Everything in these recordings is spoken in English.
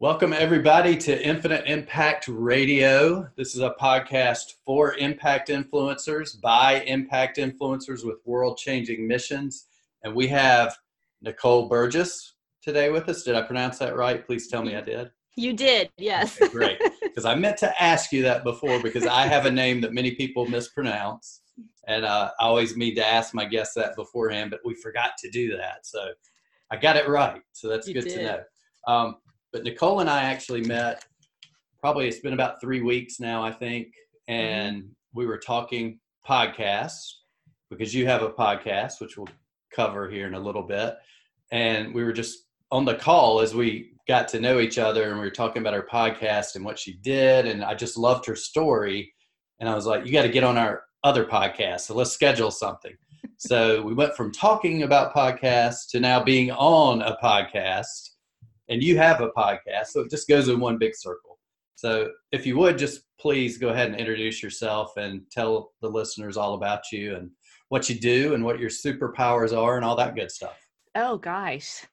Welcome, everybody, to Infinite Impact Radio. This is a podcast for impact influencers by impact influencers with world changing missions. And we have Nicole Burgess today with us. Did I pronounce that right? Please tell me I did. You did, yes. Okay, great. Because I meant to ask you that before because I have a name that many people mispronounce. And uh, I always need to ask my guests that beforehand, but we forgot to do that. So I got it right. So that's You good did. to know. Um, but Nicole and I actually met probably it's been about three weeks now, I think. And we were talking podcasts because you have a podcast, which we'll cover here in a little bit. And we were just on the call as we got to know each other and we were talking about her podcast and what she did. And I just loved her story. And I was like, you got to get on our other podcast. So let's schedule something. so we went from talking about podcasts to now being on a podcast. And you have a podcast. So it just goes in one big circle. So if you would just please go ahead and introduce yourself and tell the listeners all about you and what you do and what your superpowers are and all that good stuff. Oh, gosh.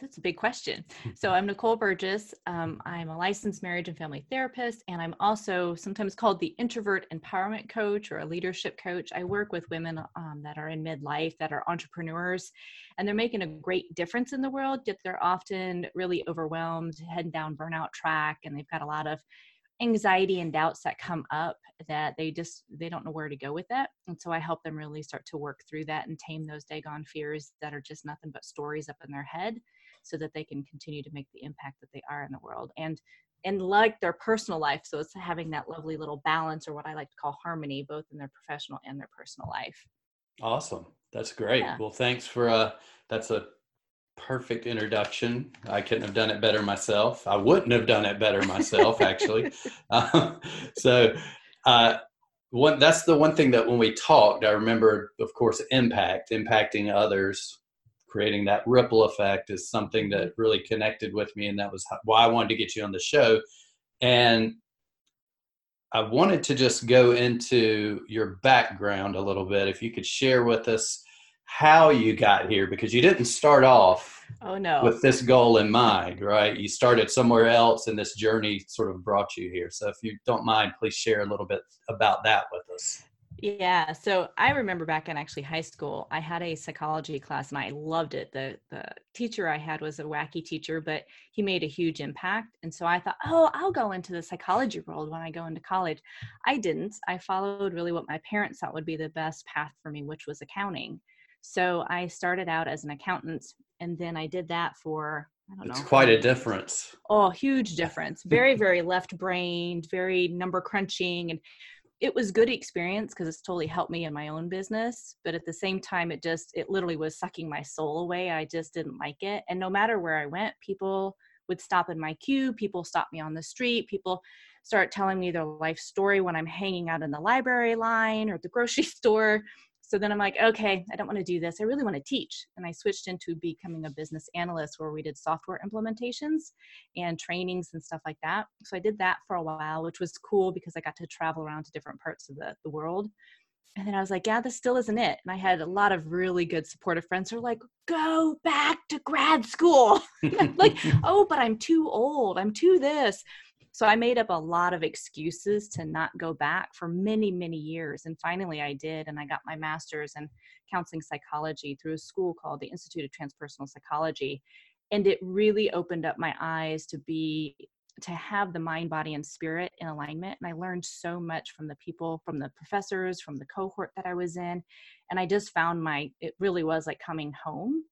That's a big question. So, I'm Nicole Burgess. Um, I'm a licensed marriage and family therapist, and I'm also sometimes called the introvert empowerment coach or a leadership coach. I work with women um, that are in midlife, that are entrepreneurs, and they're making a great difference in the world, yet they're often really overwhelmed, heading down burnout track, and they've got a lot of anxiety and doubts that come up that they just they don't know where to go with that and so i help them really start to work through that and tame those daggone fears that are just nothing but stories up in their head so that they can continue to make the impact that they are in the world and and like their personal life so it's having that lovely little balance or what i like to call harmony both in their professional and their personal life Awesome. That's great. Yeah. Well, thanks for uh that's a perfect introduction. I couldn't have done it better myself. I wouldn't have done it better myself actually. Um, so uh one that's the one thing that when we talked, I remember of course impact, impacting others, creating that ripple effect is something that mm-hmm. really connected with me and that was how- why I wanted to get you on the show. And I wanted to just go into your background a little bit. If you could share with us how you got here, because you didn't start off oh no with this goal in mind, right? You started somewhere else and this journey sort of brought you here. So if you don't mind, please share a little bit about that with us. Yeah, so I remember back in actually high school, I had a psychology class and I loved it. The the teacher I had was a wacky teacher, but he made a huge impact. And so I thought, "Oh, I'll go into the psychology world when I go into college." I didn't. I followed really what my parents thought would be the best path for me, which was accounting. So I started out as an accountant and then I did that for I don't know. It's quite a difference. Oh, huge difference. Very, very left brained, very number crunching. And it was good experience because it's totally helped me in my own business. But at the same time, it just, it literally was sucking my soul away. I just didn't like it. And no matter where I went, people would stop in my queue, people stop me on the street, people start telling me their life story when I'm hanging out in the library line or the grocery store. So then I'm like, okay, I don't want to do this. I really want to teach. And I switched into becoming a business analyst where we did software implementations and trainings and stuff like that. So I did that for a while, which was cool because I got to travel around to different parts of the, the world. And then I was like, yeah, this still isn't it. And I had a lot of really good supportive friends who were like, go back to grad school. like, oh, but I'm too old. I'm too this. So I made up a lot of excuses to not go back for many, many years. And finally I did. And I got my master's in counseling psychology through a school called the Institute of Transpersonal Psychology. And it really opened up my eyes to be to have the mind body and spirit in alignment and i learned so much from the people from the professors from the cohort that i was in and i just found my it really was like coming home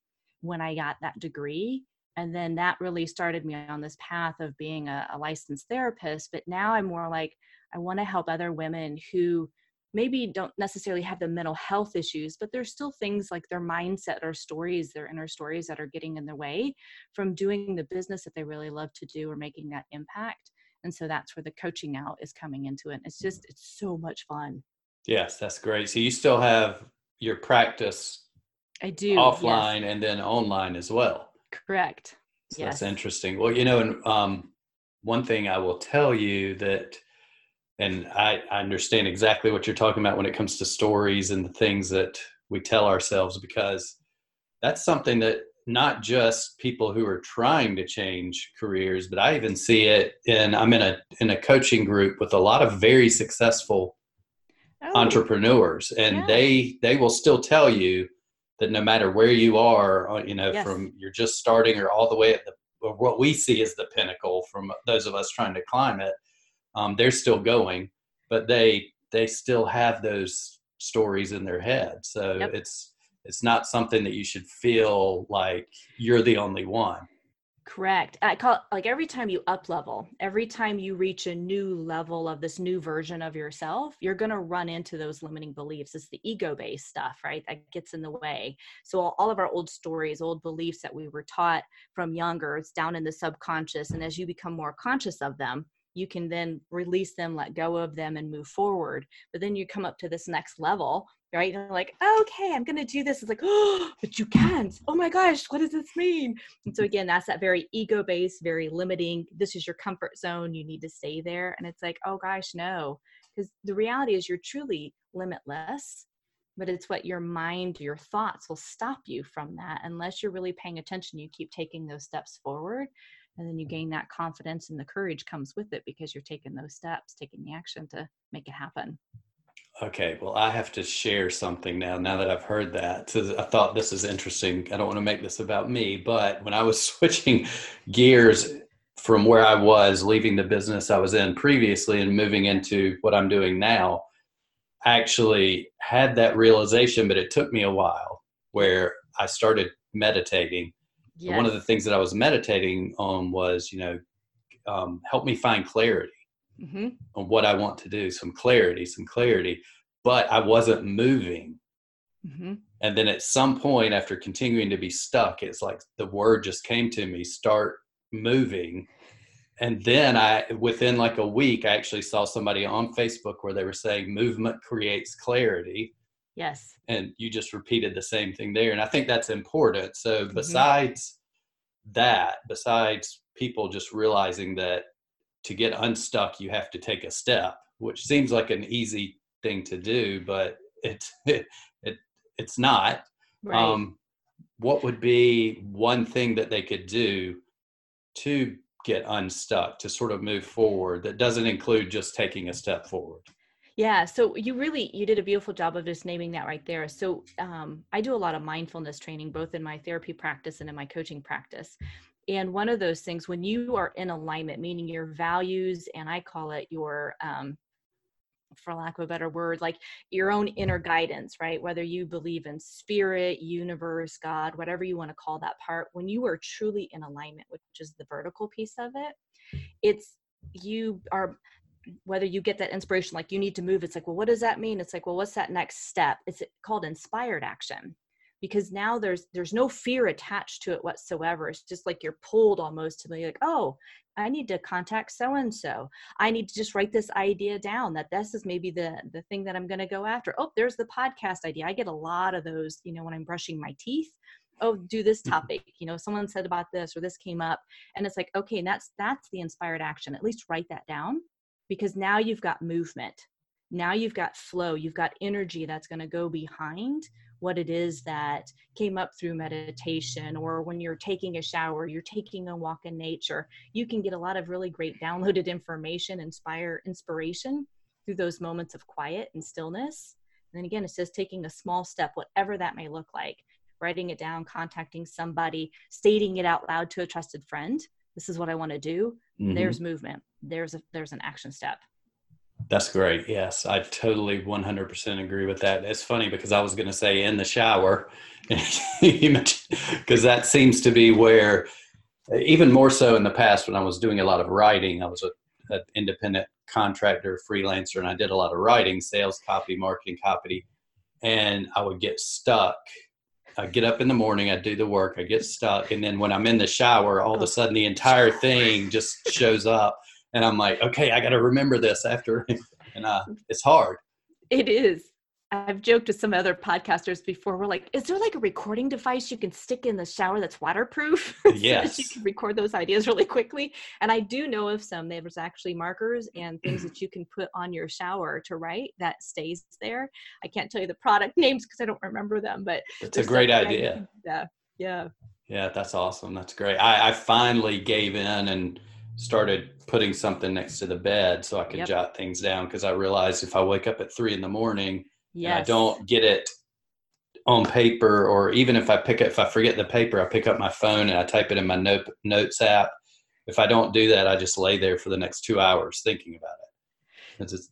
when i got that degree and then that really started me on this path of being a, a licensed therapist but now i'm more like i want to help other women who maybe don't necessarily have the mental health issues but there's still things like their mindset or stories their inner stories that are getting in the way from doing the business that they really love to do or making that impact and so that's where the coaching now is coming into it it's just it's so much fun Yes, that's great. So you still have your practice i do yes. offline and then online as well. Correct So Yes. That's interesting. Well, you know, and um, one thing I will tell you that, and I, I understand exactly what you're talking about when it comes to stories and the things that we tell ourselves, because that's something that not just people who are trying to change careers, but I even see it in I'm in a in a coaching group with a lot of very successful oh. entrepreneurs, and yeah. they they will still tell you that no matter where you are, uh, you know, yes. from you're just starting or all the way at the what we see as the pinnacle from those of us trying to climb it, um, they're still going, but they they still have those stories in their head. So yep. it's it's not something that you should feel like you're the only one. Correct. I call it like every time you up level, every time you reach a new level of this new version of yourself, you're going to run into those limiting beliefs. It's the ego based stuff, right? That gets in the way. So, all of our old stories, old beliefs that we were taught from younger, it's down in the subconscious. And as you become more conscious of them, you can then release them, let go of them, and move forward. But then you come up to this next level, right? You're like, okay, I'm going to do this. It's like, oh, but you can't. Oh my gosh, what does this mean? And so, again, that's that very ego based, very limiting. This is your comfort zone. You need to stay there. And it's like, oh gosh, no. Because the reality is, you're truly limitless but it's what your mind your thoughts will stop you from that unless you're really paying attention you keep taking those steps forward and then you gain that confidence and the courage comes with it because you're taking those steps taking the action to make it happen. Okay well i have to share something now now that i've heard that. I thought this is interesting. I don't want to make this about me but when i was switching gears from where i was leaving the business i was in previously and moving into what i'm doing now I actually had that realization but it took me a while where i started meditating Yes. One of the things that I was meditating on was, you know, um, help me find clarity mm-hmm. on what I want to do, some clarity, some clarity. But I wasn't moving. Mm-hmm. And then at some point, after continuing to be stuck, it's like the word just came to me start moving. And then I, within like a week, I actually saw somebody on Facebook where they were saying movement creates clarity. Yes. And you just repeated the same thing there. And I think that's important. So, mm-hmm. besides that, besides people just realizing that to get unstuck, you have to take a step, which seems like an easy thing to do, but it, it, it it's not. Right. Um, what would be one thing that they could do to get unstuck, to sort of move forward that doesn't include just taking a step forward? Yeah, so you really you did a beautiful job of just naming that right there. So um, I do a lot of mindfulness training both in my therapy practice and in my coaching practice. And one of those things, when you are in alignment, meaning your values, and I call it your, um, for lack of a better word, like your own inner guidance, right? Whether you believe in spirit, universe, God, whatever you want to call that part, when you are truly in alignment, which is the vertical piece of it, it's you are whether you get that inspiration like you need to move it's like well what does that mean? It's like well what's that next step? It's called inspired action because now there's there's no fear attached to it whatsoever. It's just like you're pulled almost to be like oh i need to contact so and so i need to just write this idea down that this is maybe the the thing that i'm going to go after. Oh there's the podcast idea. I get a lot of those you know when i'm brushing my teeth. Oh do this mm-hmm. topic. You know someone said about this or this came up. And it's like okay and that's that's the inspired action. At least write that down because now you've got movement. Now you've got flow. You've got energy that's going to go behind what it is that came up through meditation or when you're taking a shower you're taking a walk in nature. You can get a lot of really great downloaded information inspire inspiration through those moments of quiet and stillness. And then again it's just taking a small step whatever that may look like writing it down contacting somebody stating it out loud to a trusted friend this is what i want to do mm-hmm. there's movement. There's a there's an action step. That's great. Yes i totally 100% agree with that. It's funny because i was going to say in the shower because that seems to be where even more so in the past when i was doing a lot of writing i was an independent contractor freelancer and i did a lot of writing sales copy marketing copy and i would get stuck I get up in the morning, I do the work, I get stuck, and then when I'm in the shower, all of a oh. sudden the entire thing just shows up, and I'm like, okay, I got to remember this after, and uh, it's hard. It is. I've joked with some other podcasters before. We're like, is there like a recording device you can stick in the shower that's waterproof? Yes. so you can record those ideas really quickly. And I do know of some, there's actually markers and things that you can put on your shower to write that stays there. I can't tell you the product names because I don't remember them, but it's a great idea. Yeah. Yeah. Yeah, that's awesome. That's great. I, I finally gave in and started putting something next to the bed so I could Yep. jot things down because I realized if I wake up at three in the morning Yes. and I don't get it on paper, or even if I pick it, if I forget the paper, I pick up my phone and I type it in my note, notes app. If I don't do that, I just lay there for the next two hours thinking about it. It's just,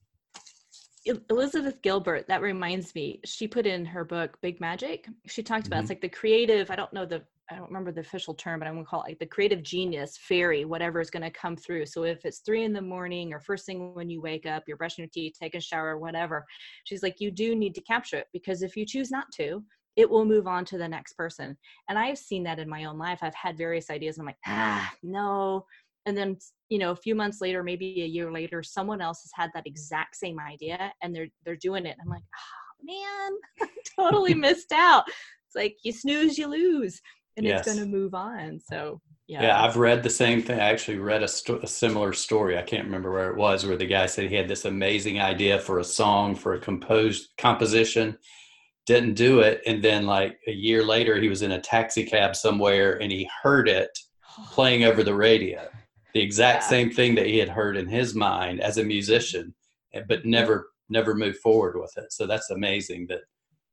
Elizabeth Gilbert, that reminds me, she put in her book Big Magic. She talked about Mhm. it's like the creative, I don't know the I don't remember the official term, but I'm gonna call it like the creative genius fairy, whatever is gonna come through. So if it's three in the morning or first thing when you wake up, you're brushing your teeth, taking a shower, whatever, she's like, you do need to capture it because if you choose not to, it will move on to the next person. And I've seen that in my own life. I've had various ideas and I'm like, ah, no. And then, you know, a few months later, maybe a year later, someone else has had that exact same idea and they're they're doing it. I'm like, oh man, I totally missed out. It's like you snooze, you lose, and Yes. it's going to move on. So yeah, yeah, I've read the same thing. I actually read a, sto- a similar story. I can't remember where it was, where the guy said he had this amazing idea for a song, for a composed composition, didn't do it. And then, like a year later, he was in a taxi cab somewhere and he heard it playing over the radio. The exact Yeah. same thing that he had heard in his mind as a musician, eh, but never never moved forward with it. So that's amazing. That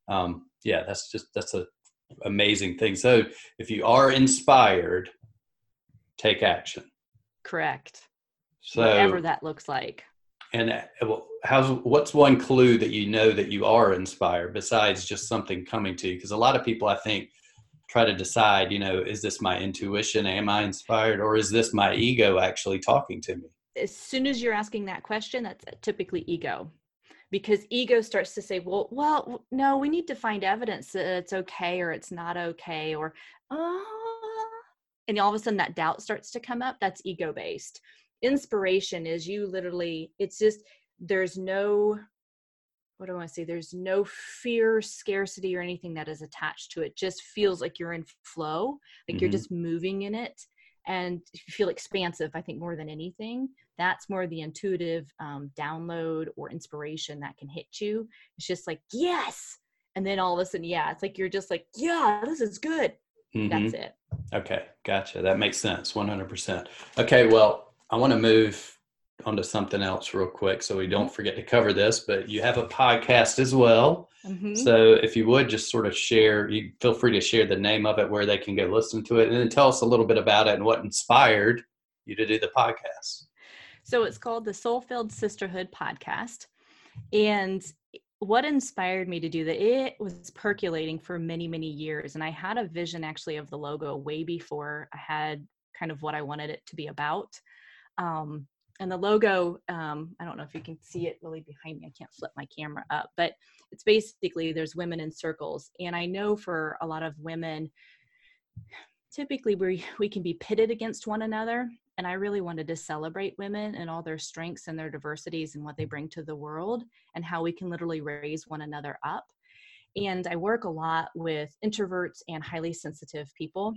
um, yeah, that's just that's a amazing thing. So if you are inspired, take action. correct. So Whatever that looks like. and uh, how's what's one clue that you know that you are inspired besides just something coming to you? Because a lot of people, I think, try to decide, you know, is this my intuition? Am I inspired, or is this my ego actually talking to me? as soon as you're asking that question, that's typically ego. Because ego starts to say, well, well, no, we need to find evidence that it's okay or it's not okay, or oh, and all of a sudden that doubt starts to come up. That's ego based. Inspiration is you literally, it's just there's no what do I want to say? There's no fear, scarcity, or anything that is attached to it. Just feels like you're in flow, like you're Mhm. just moving in it, and you feel expansive. I think more than anything, that's more the intuitive um, download or inspiration that can hit you. It's just like yes, and then all of a sudden, yeah, it's like you're just like yeah, this is good. Mhm. That's it. Okay, gotcha. That makes sense. One hundred percent. Okay, well, I want to move onto something else real quick, so we don't forget to cover this. But you have a podcast as well. Mhm. So if you would just sort of share, you feel free to share the name of it, where they can go listen to it, and then tell us a little bit about it and what inspired you to do the podcast. So it's called the Soul Filled Sisterhood podcast. And what inspired me to do that, it was percolating for many, many years. And I had a vision actually of the logo way before I had kind of what I wanted it to be about. Um, and the logo, um, I don't know if you can see it really behind me. I can't flip my camera up, but it's basically there's women in circles. And I know for a lot of women, typically we we can be pitted against one another and i really wanted to celebrate women and all their strengths and their diversities and what they bring to the world and how we can literally raise one another up and i work a lot with introverts and highly sensitive people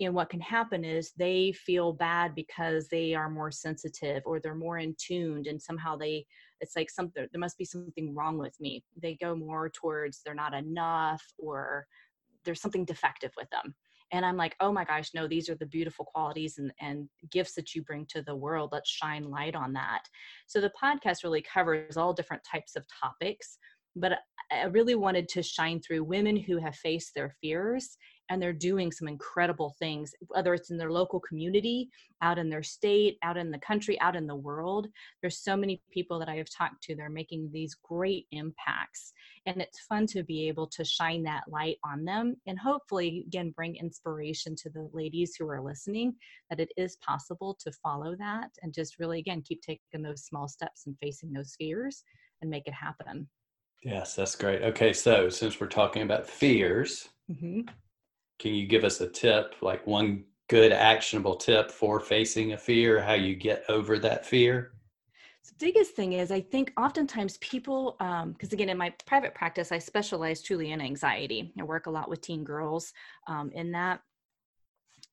and what can happen is they feel bad because they are more sensitive or they're more in tuned and somehow they it's like something there must be something wrong with me. They go more towards they're not enough or there's something defective with them. And i'm like oh my gosh no these are the beautiful qualities and, and gifts that you bring to the world. Let's shine light on that. So the podcast really covers all different types of topics but I- i really wanted to shine through women who have faced their fears and they're doing some incredible things whether it's in their local community out in their state out in the country out in the world. There's so many people that i have talked to they're making these great impacts and it's fun to be able to shine that light on them and hopefully again bring inspiration to the ladies who are listening that it is possible to follow that and just really again keep taking those small steps and facing those fears and make it happen. Yes, that's great. Okay, so since we're talking about fears, hmm can you give us a tip, like one good actionable tip for facing a fear, how you get over that fear? The biggest thing is I think oftentimes people, because again in my private practice I specialize truly in anxiety. I work a lot with teen girls um, in that,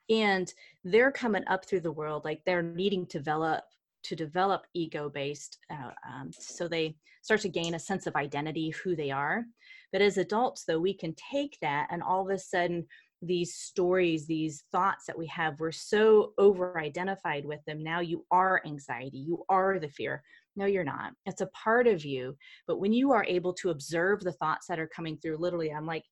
and they're coming up through the world like they're needing to develop to develop ego-based, uh, um, so they start to gain a sense of identity, who they are. But as adults, though, we can take that and all of a sudden these stories, these thoughts that we have, we're so over identified with them. Now you are anxiety, you are the fear. No, you're not. It's a part of you. But when you are able to observe the thoughts that are coming through, literally, I'm like,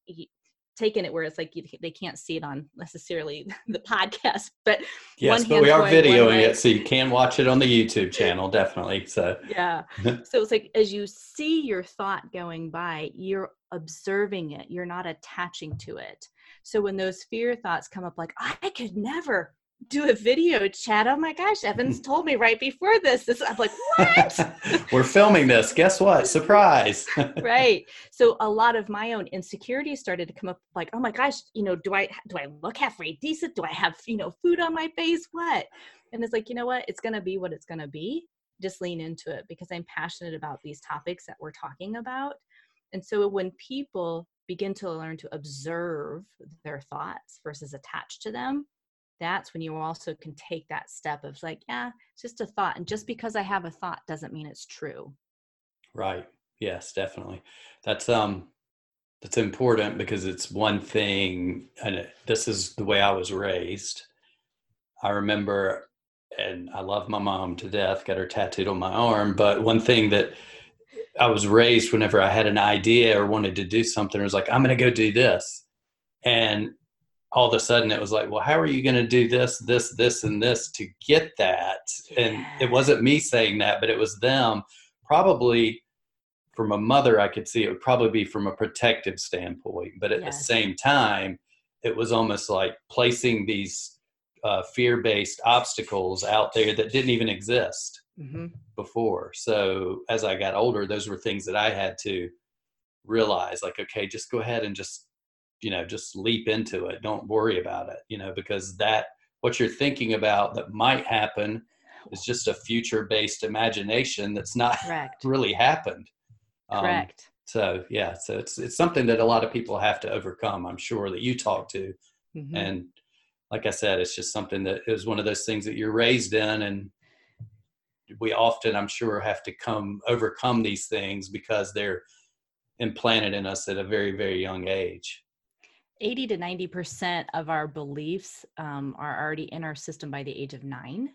taking it where it's like you, they can't see it on necessarily the podcast but yes but we are videoing it so you can watch it on the youtube channel definitely so yeah so it's like as you see your thought going by you're observing it you're not attaching to it so when those fear thoughts come up like i could never do a video chat. Oh my gosh, Evans told me right before this. This I'm like, what? We're filming this. Guess what? Surprise. right. So a lot of my own insecurities started to come up like, oh my gosh, you know, do I do I look halfway decent? Do I have, you know, food on my face? What? And it's like, you know what? It's gonna be what it's gonna be. Just lean into it because I'm passionate about these topics that we're talking about. And so when people begin to learn to observe their thoughts versus attach to them, that's when you also can take that step of like, yeah, it's just a thought. And just because I have a thought doesn't mean it's true. Right. Yes, definitely. That's um that's important because it's one thing and this is the way I was raised. I remember and I love my mom to death, got her tattooed on my arm, but one thing that I was raised whenever I had an idea or wanted to do something, it was like, I'm going to go do this. And all of a sudden it was like, well, how are you going to do this, this, this, and this to get that? And it wasn't me saying that, but it was them. Probably from a mother, I could see it would probably be from a protective standpoint, but at yes. the same time, it was almost like placing these uh, fear-based obstacles out there that didn't even exist mm-hmm. before. So as I got older, those were things that I had to realize, like, okay, just go ahead and just you know just leap into it don't worry about it you know because that what you're thinking about that might happen is just a future based imagination that's not Correct. really happened um, Correct. so yeah so it's it's something that a lot of people have to overcome i'm sure that you talk to mm-hmm. and like i said it's just something that is one of those things that you're raised in and we often i'm sure have to come overcome these things because they're implanted in us at a very very young age 80 to 90% of our beliefs um, are already in our system by the age of nine.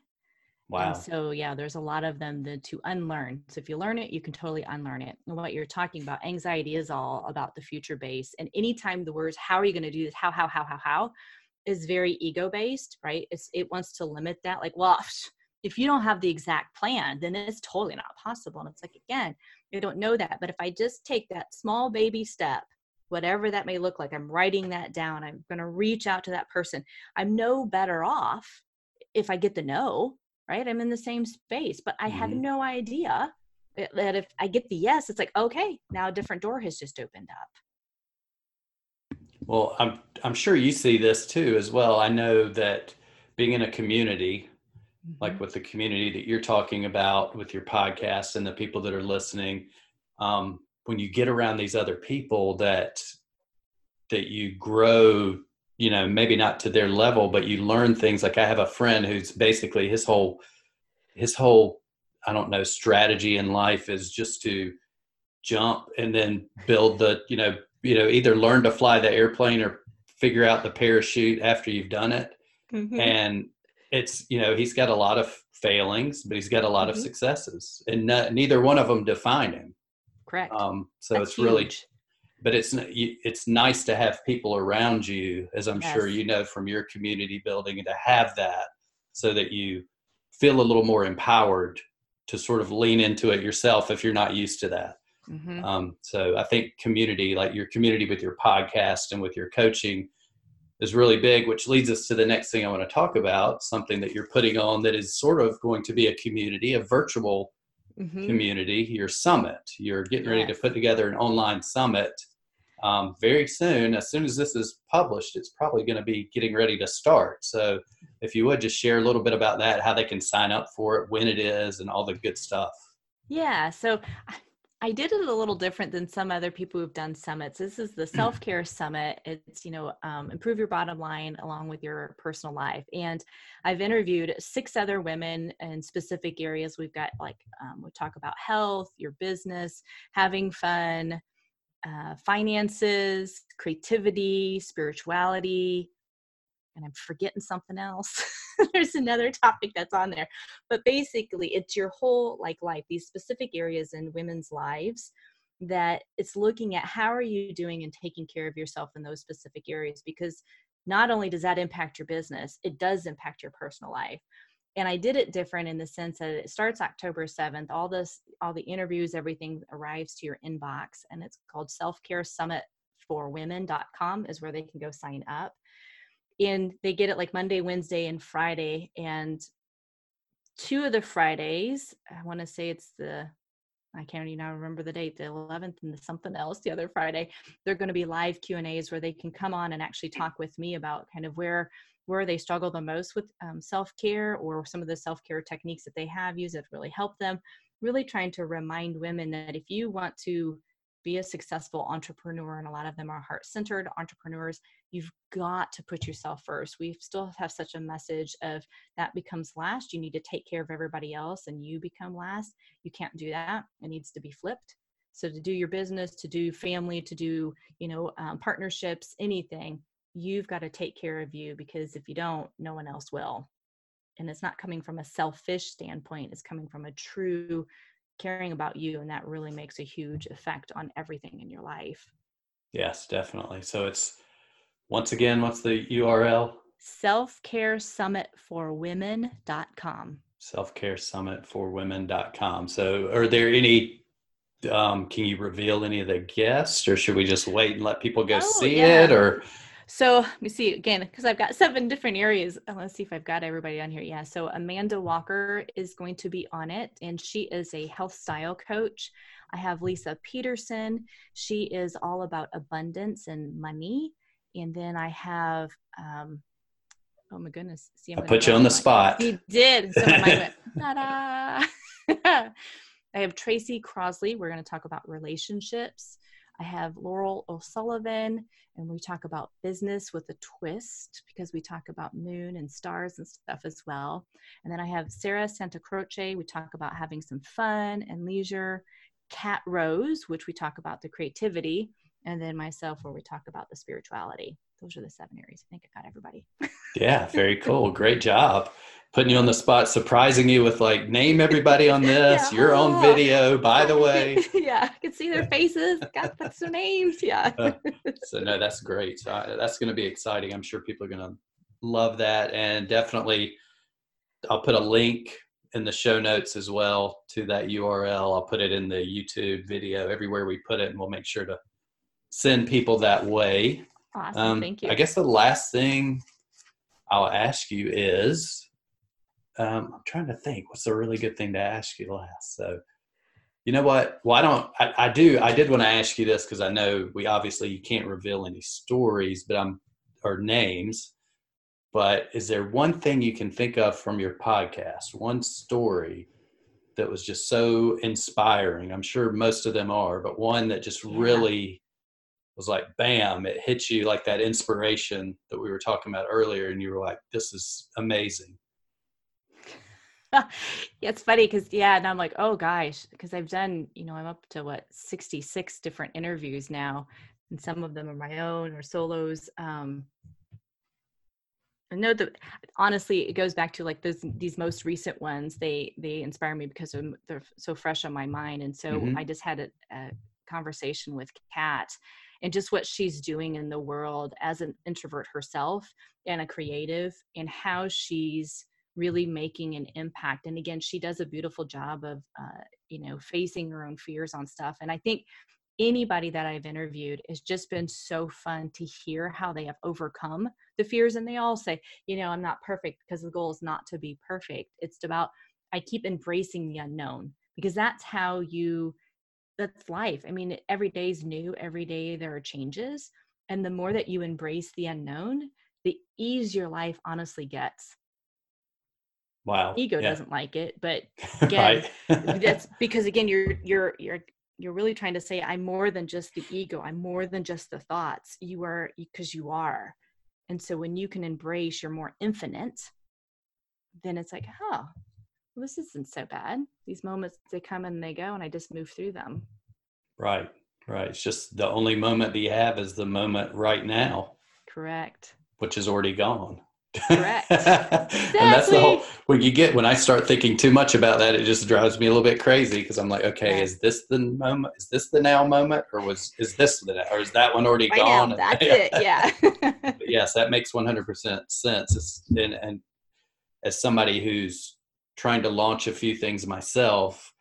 Wow. And so, yeah, there's a lot of them that to unlearn. So, if you learn it, you can totally unlearn it. And what you're talking about, anxiety is all about the future base. And anytime the words, how are you going to do this? How, how, how, how, how is very ego based, right? It's, it wants to limit that. Like, well, if you don't have the exact plan, then it's totally not possible. And it's like, again, I don't know that. But if I just take that small baby step whatever that may look like. I'm writing that down. I'm going to reach out to that person. I'm no better off if I get the no, right? I'm in the same space, but I mm-hmm. have no idea that if I get the yes, it's like, okay, now a different door has just opened up. Well, I'm I'm sure you see this too as well. I know that being in a community, mm-hmm. like with the community that you're talking about with your podcast and the people that are listening, um, when you get around these other people that that you grow you know maybe not to their level but you learn things like i have a friend who's basically his whole his whole i don't know strategy in life is just to jump and then build the you know you know either learn to fly the airplane or figure out the parachute after you've done it mm-hmm. and it's you know he's got a lot of failings but he's got a lot mm-hmm. of successes and neither one of them define him Correct. Um, so That's it's huge. really, but it's it's nice to have people around you, as I'm yes. sure you know from your community building, and to have that so that you feel a little more empowered to sort of lean into it yourself if you're not used to that. Mm-hmm. Um, so I think community, like your community with your podcast and with your coaching, is really big, which leads us to the next thing I want to talk about something that you're putting on that is sort of going to be a community, a virtual mm-hmm. community, your summit. You're getting ready to put together an online summit um, very soon. As soon as this is published, it's probably going to be getting ready to start. So, if you would just share a little bit about that, how they can sign up for it, when it is, and all the good stuff. Yeah. So, I did it a little different than some other people who've done summits. This is the self care summit. It's, you know, um, improve your bottom line along with your personal life. And I've interviewed six other women in specific areas. We've got like, um, we talk about health, your business, having fun, uh, finances, creativity, spirituality, and I'm forgetting something else. There's another topic that's on there. But basically, it's your whole like life, these specific areas in women's lives that it's looking at how are you doing and taking care of yourself in those specific areas because not only does that impact your business, it does impact your personal life. And I did it different in the sense that it starts October 7th. All this, all the interviews, everything arrives to your inbox, and it's called Self Care Summit for Women.com is where they can go sign up. And they get it like Monday, Wednesday, and Friday. And two of the Fridays, I want to say it's the I can't even remember the date, the 11th and the something else, the other Friday. They're going to be live Q and A's where they can come on and actually talk with me about kind of where where they struggle the most with um, self care or some of the self care techniques that they have used that really help them. Really trying to remind women that if you want to be a successful entrepreneur, and a lot of them are heart centered entrepreneurs, you've got to put yourself first. We still have such a message of that becomes last. You need to take care of everybody else and you become last. You can't do that. It needs to be flipped. So to do your business, to do family, to do, you know, um, partnerships, anything, you've got to take care of you because if you don't, no one else will. And it's not coming from a selfish standpoint, it's coming from a true caring about you and that really makes a huge effect on everything in your life. Yes definitely. So it's once again what's the url self-care summit for women.com self-care summit for women.com so are there any um, can you reveal any of the guests or should we just wait and let people go oh, see yeah. it or so let me see again, because I've got seven different areas. Let's see if I've got everybody on here. Yeah. So Amanda Walker is going to be on it, and she is a health style coach. I have Lisa Peterson. She is all about abundance and money. And then I have, um, oh my goodness. See, i put you on the spot. He did. So went. I have Tracy Crosley. We're going to talk about relationships. I have Laurel O'Sullivan, and we talk about business with a twist because we talk about moon and stars and stuff as well. And then I have Sarah Santa Croce. We talk about having some fun and leisure. Cat Rose, which we talk about the creativity, and then myself, where we talk about the spirituality. Those are the seven areas. I think I got everybody. yeah, very cool. Great job putting you on the spot, surprising you with like, name everybody on this. Yeah. You're on video, by the way. yeah, I can see their faces. Got some names. Yeah. uh, so no, that's great. So I, that's going to be exciting. I'm sure people are going to love that, and definitely, I'll put a link in the show notes as well to that URL. I'll put it in the YouTube video everywhere we put it, and we'll make sure to send people that way. Awesome. Um, Thank you. I guess the last thing I'll ask you is um, I'm trying to think what's a really good thing to ask you last. So, you know what? Why don't I, I do? I did want to ask you this because I know we obviously you can't reveal any stories, but I'm or names. But is there one thing you can think of from your podcast, one story that was just so inspiring? I'm sure most of them are, but one that just yeah. really was like, bam, it hit you like that inspiration that we were talking about earlier, and you were like, this is amazing. yeah, it's funny because yeah, and I'm like, oh gosh, because I've done, you know, I'm up to what 66 different interviews now, and some of them are my own or solos. Um, I know that honestly, it goes back to like those these most recent ones. They they inspire me because they're so fresh on my mind, and so mm-hmm. I just had a, a conversation with Kat and just what she's doing in the world as an introvert herself and a creative, and how she's really making an impact. And again she does a beautiful job of uh, you know facing her own fears on stuff. And i think anybody that i've interviewed has just been so fun to hear how they have overcome the fears and they all say you know i'm not perfect because the goal is not to be perfect. It's about i keep embracing the unknown. Because that's how you that's life i mean every day is new every day there are changes and the more that you embrace the unknown the easier life honestly gets Wow. Ego yeah. doesn't like it, but again, that's because again, you're you're you're you're really trying to say I'm more than just the ego. I'm more than just the thoughts. You are because you are. And so when you can embrace you're more infinite, then it's like, oh, well, this isn't so bad. These moments they come and they go and I just move through them. Right. Right. It's just the only moment that you have is the moment right now, Correct. which is already gone. Correct. and that's the whole when you get when I start thinking too much about that, it just drives me a little bit crazy because I'm like, okay, is this the moment? Is this the now moment, or was is this the or is that one already Right gone? now, that's it. Yeah. Yes, that makes 100% sense. It's, and, and as somebody who's trying to launch a few things myself,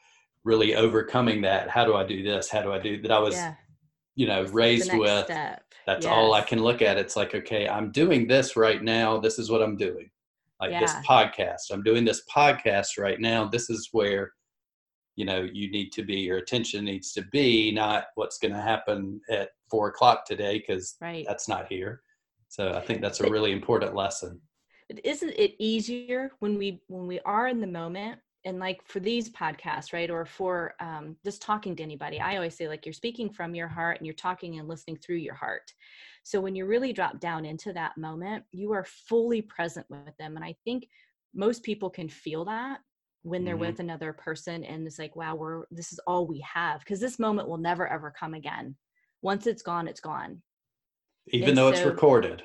really overcoming that. How do I do this? How do I do that? I was, yeah. you know, raised with. step. That's all I can look at. It's like, okay, I'm doing this right now. This is what I'm doing. Like this podcast. I'm doing this podcast right now. This is where, you know, you need to be, your attention needs to be, not what's going to happen at four o'clock today, because Right. that's not here. So I think that's a really important lesson. But isn't it easier when we when we are in the moment? And like for these podcasts right or for um, just talking to anybody i always say like you're speaking from your heart and you're talking and listening through your heart. So when you really drop down into that moment you are fully present with them. And i think most people can feel that when they're Mhm. with another person and it's like wow we're this is all we have because this moment will never ever come again. Once it's gone it's gone. Even And though it's recorded.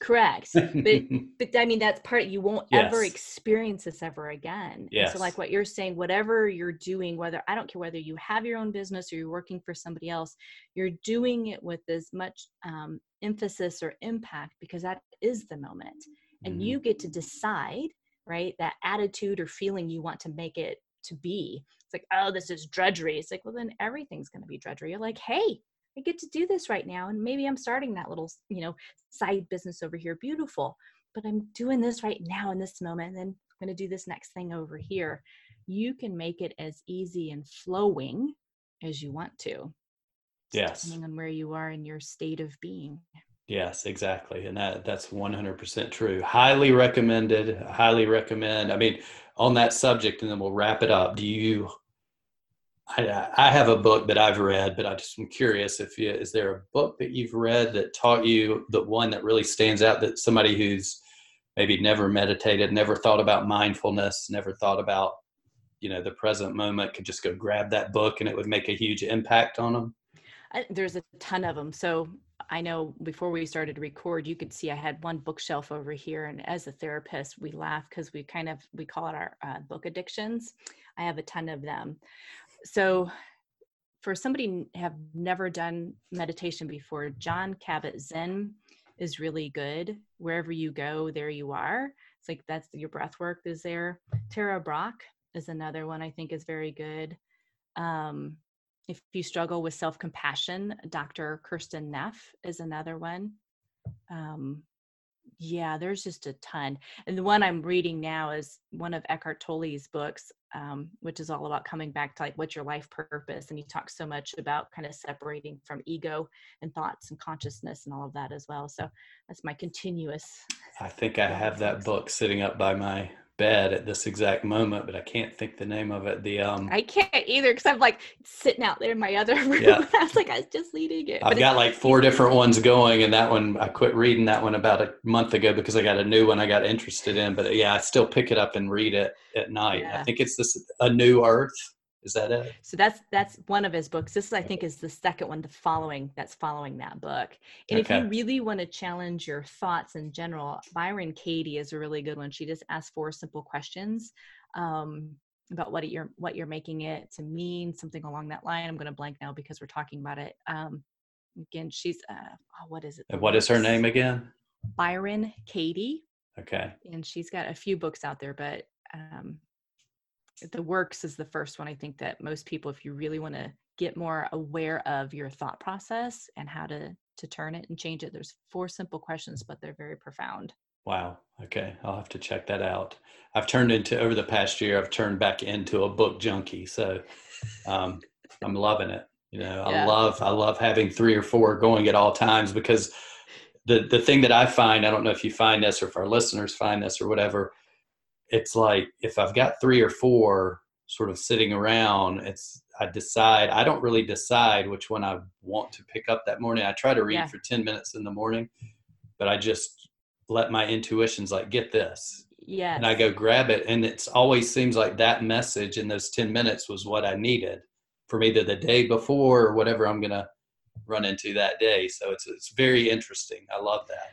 Correct but but I mean that's part you won't ever experience this ever again. And Yes. so like what you're saying, whatever you're doing, whether I don't care whether you have your own business or you're working for somebody else, you're doing it with as much um, emphasis or impact because that is the moment, and Mhm. you get to decide right that attitude or feeling you want to make it to be. It's like oh this is drudgery. It's like well then everything's going to be drudgery. You're like hey. I get to do this right now, and maybe I'm starting that little, you know, side business over here. Beautiful but I'm doing this right now in this moment, and then I'm going to do this next thing over here. You can make it as easy and flowing as you want to, Yes. depending on where you are in your state of being. Yes, exactly. And that that's 100% true. Highly recommended. Highly recommend. I mean, on that subject, and then we'll wrap it up. Do you? I, I have a book that I've read, but I just am curious if you is there a book that you've read that taught you the one that really stands out that somebody who's maybe never meditated, never thought about mindfulness, never thought about you know the present moment could just go grab that book and it would make a huge impact on them. I, there's a ton of them. So I know before we started to record, you could see I had one bookshelf over here, and as a therapist, we laugh because we kind of we call it our uh, book addictions. I have a ton of them. So for somebody have never done meditation before, Jon Kabat-Zinn is really good. Wherever you go, there you are. It's like that's your breath work is there. Tara Brach is another one I think is very good. Um, if you struggle with self compassion, Dr. Kristin Neff is another one. Um, yeah, there's just a ton. And the one I'm reading now is one of Eckhart Tolle's books, um, which is all about coming back to like what's your life purpose. And he talks so much about kind of separating from ego and thoughts and consciousness and all of that as well. So that's my continuous. I think I have that book sitting up by my bed at this exact moment, but I can't think the name of it. The um, I can't either because I'm like sitting out there in my other room. Yeah. I was like, I was just leading it. I've But got like four different ones going, and that one I quit reading that one about a month ago because I got a new one I got interested in. But yeah, I still pick it up and read it at night. I think it's this a new Earth. Is that it? So that's that's one of his books. This I think is the second one, the following that's following that book. And if you really want to challenge your thoughts in general, Byron Katie is a really good one. She just asks four simple questions um, about what you're what you're making it to mean, something along that line. I'm going to blank now because we're talking about it. Um, again, she's uh, oh, what is it? And what is her name again? Byron Katie Okay. and she's got a few books out there but um, the works is the first one i think that most people if you really want to get more aware of your thought process and how to to turn it and change it there's four simple questions but they're very profound Wow. Okay. I'll have to check that out. I've turned into over the past year. I've turned back into a book junkie. So um, I'm loving it. You know, I Yeah. love I love having three or four going at all times because the the thing that I find I don't know if you find this or if our listeners find this or whatever. It's like if I've got three or four sort of sitting around, it's I decide I don't really decide which one I want to pick up that morning. I try to read Yeah. for ten minutes in the morning, but I just let my intuitions like get this yeah and i go grab it and it's always seems like that message in those 10 minutes was what i needed from either the day before or whatever i'm gonna run into that day. So it's it's very interesting. I love that.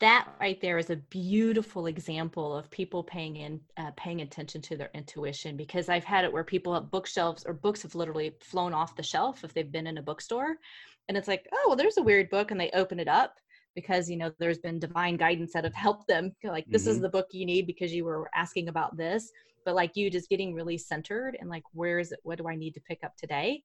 That right there is a beautiful example of people paying in uh, paying attention to their intuition because I've had it where people have bookshelves or books have literally flown off the shelf if they've been in a bookstore and it's like oh well there's a weird book and they open it up because you know there's been divine guidance that have helped them like this mm-hmm. is the book you need because you were asking about this but like you just getting really centered and like where is it what do i need to pick up today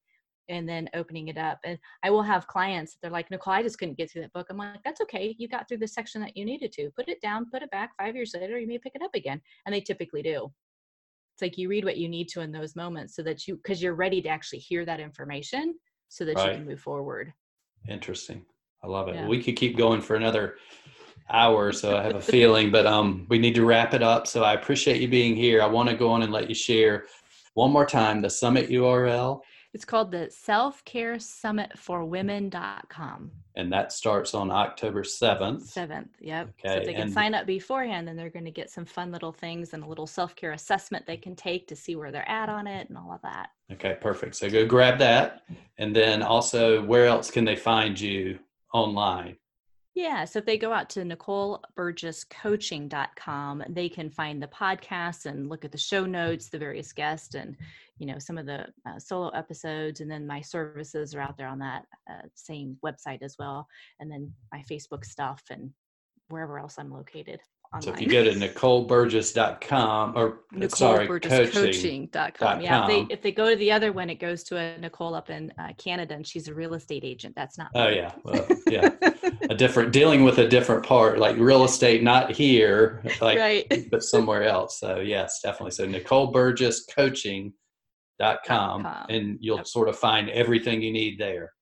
and then opening it up and i will have clients they're like nicole i just couldn't get through that book i'm like that's okay you got through the section that you needed to put it down put it back five years later you may pick it up again and they typically do it's like you read what you need to in those moments so that you because you're ready to actually hear that information so that right. you can move forward interesting I love it. Yeah. We could keep going for another hour, so I have a feeling, but um, we need to wrap it up. So I appreciate you being here. I want to go on and let you share one more time the summit URL. It's called the Self Care Summit for Women.com. And that starts on October 7th. 7th, yep. Okay. So if they can and sign up beforehand, then they're going to get some fun little things and a little self care assessment they can take to see where they're at on it and all of that. Okay, perfect. So go grab that. And then also, where else can they find you online? Yeah, so if they go out to NicoleBurgessCoaching.com, they can find the podcast and look at the show notes, the various guests, and you know some of the uh, solo episodes. And then my services are out there on that uh, same website as well, and then my Facebook stuff and wherever else I'm located. Online. So if you go to NicoleBurgess.com or Nicole sorry, coaching.com. Yeah, if they, if they go to the other one, it goes to a Nicole up in uh, Canada and she's a real estate agent. That's not. Oh, yeah. Well, yeah. a different, dealing with a different part, like real estate, not here, like, right. but somewhere else. So, yes, definitely. So, NicoleBurgessCoaching.com and you'll sort of find everything you need there.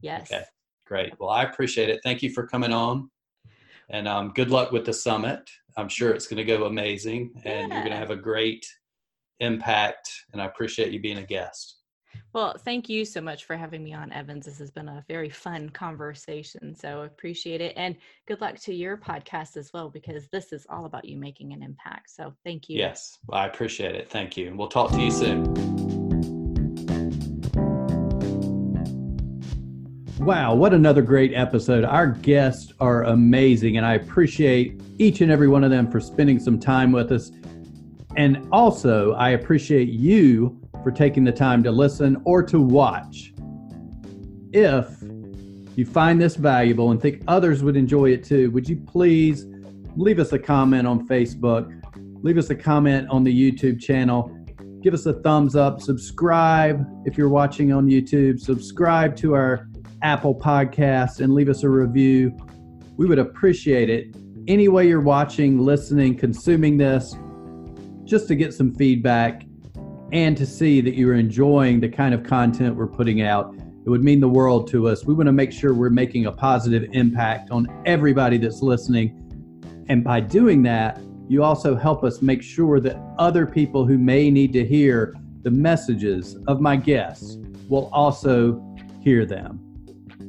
Yes. Okay. Great. Well, I appreciate it. Thank you for coming on. And um, good luck with the summit. I'm sure it's going to go amazing and yeah. you're going to have a great impact. And I appreciate you being a guest. Well, thank you so much for having me on, Evans. This has been a very fun conversation. So appreciate it. And good luck to your podcast as well, because this is all about you making an impact. So thank you. Yes, I appreciate it. Thank you. And we'll talk to you soon. Wow, what another great episode. Our guests are amazing, and I appreciate each and every one of them for spending some time with us. And also, I appreciate you for taking the time to listen or to watch. If you find this valuable and think others would enjoy it too, would you please leave us a comment on Facebook, leave us a comment on the YouTube channel, give us a thumbs up, subscribe if you're watching on YouTube, subscribe to our Apple Podcasts and leave us a review. We would appreciate it. Any way you're watching, listening, consuming this, just to get some feedback and to see that you're enjoying the kind of content we're putting out. It would mean the world to us. We want to make sure we're making a positive impact on everybody that's listening. And by doing that, you also help us make sure that other people who may need to hear the messages of my guests will also hear them.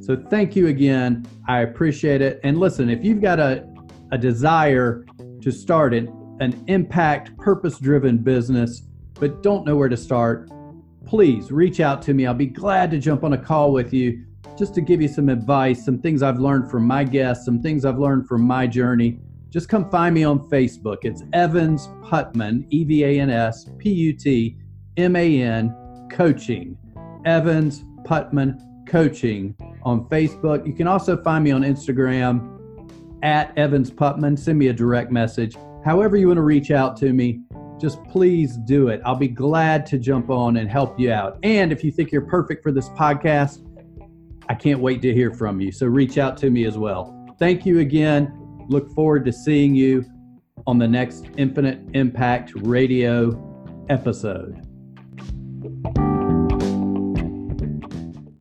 So thank you again. I appreciate it. And listen, if you've got a, a desire to start an, an impact, purpose driven business, but don't know where to start, please reach out to me. I'll be glad to jump on a call with you just to give you some advice, some things I've learned from my guests, some things I've learned from my journey. Just come find me on Facebook. It's Evans Putman, E V A N S P U T M A N, coaching. Evans Putman Coaching on Facebook. You can also find me on Instagram at Evans Putman. Send me a direct message. However, you want to reach out to me, just please do it. I'll be glad to jump on and help you out. And if you think you're perfect for this podcast, I can't wait to hear from you. So reach out to me as well. Thank you again. Look forward to seeing you on the next Infinite Impact Radio episode.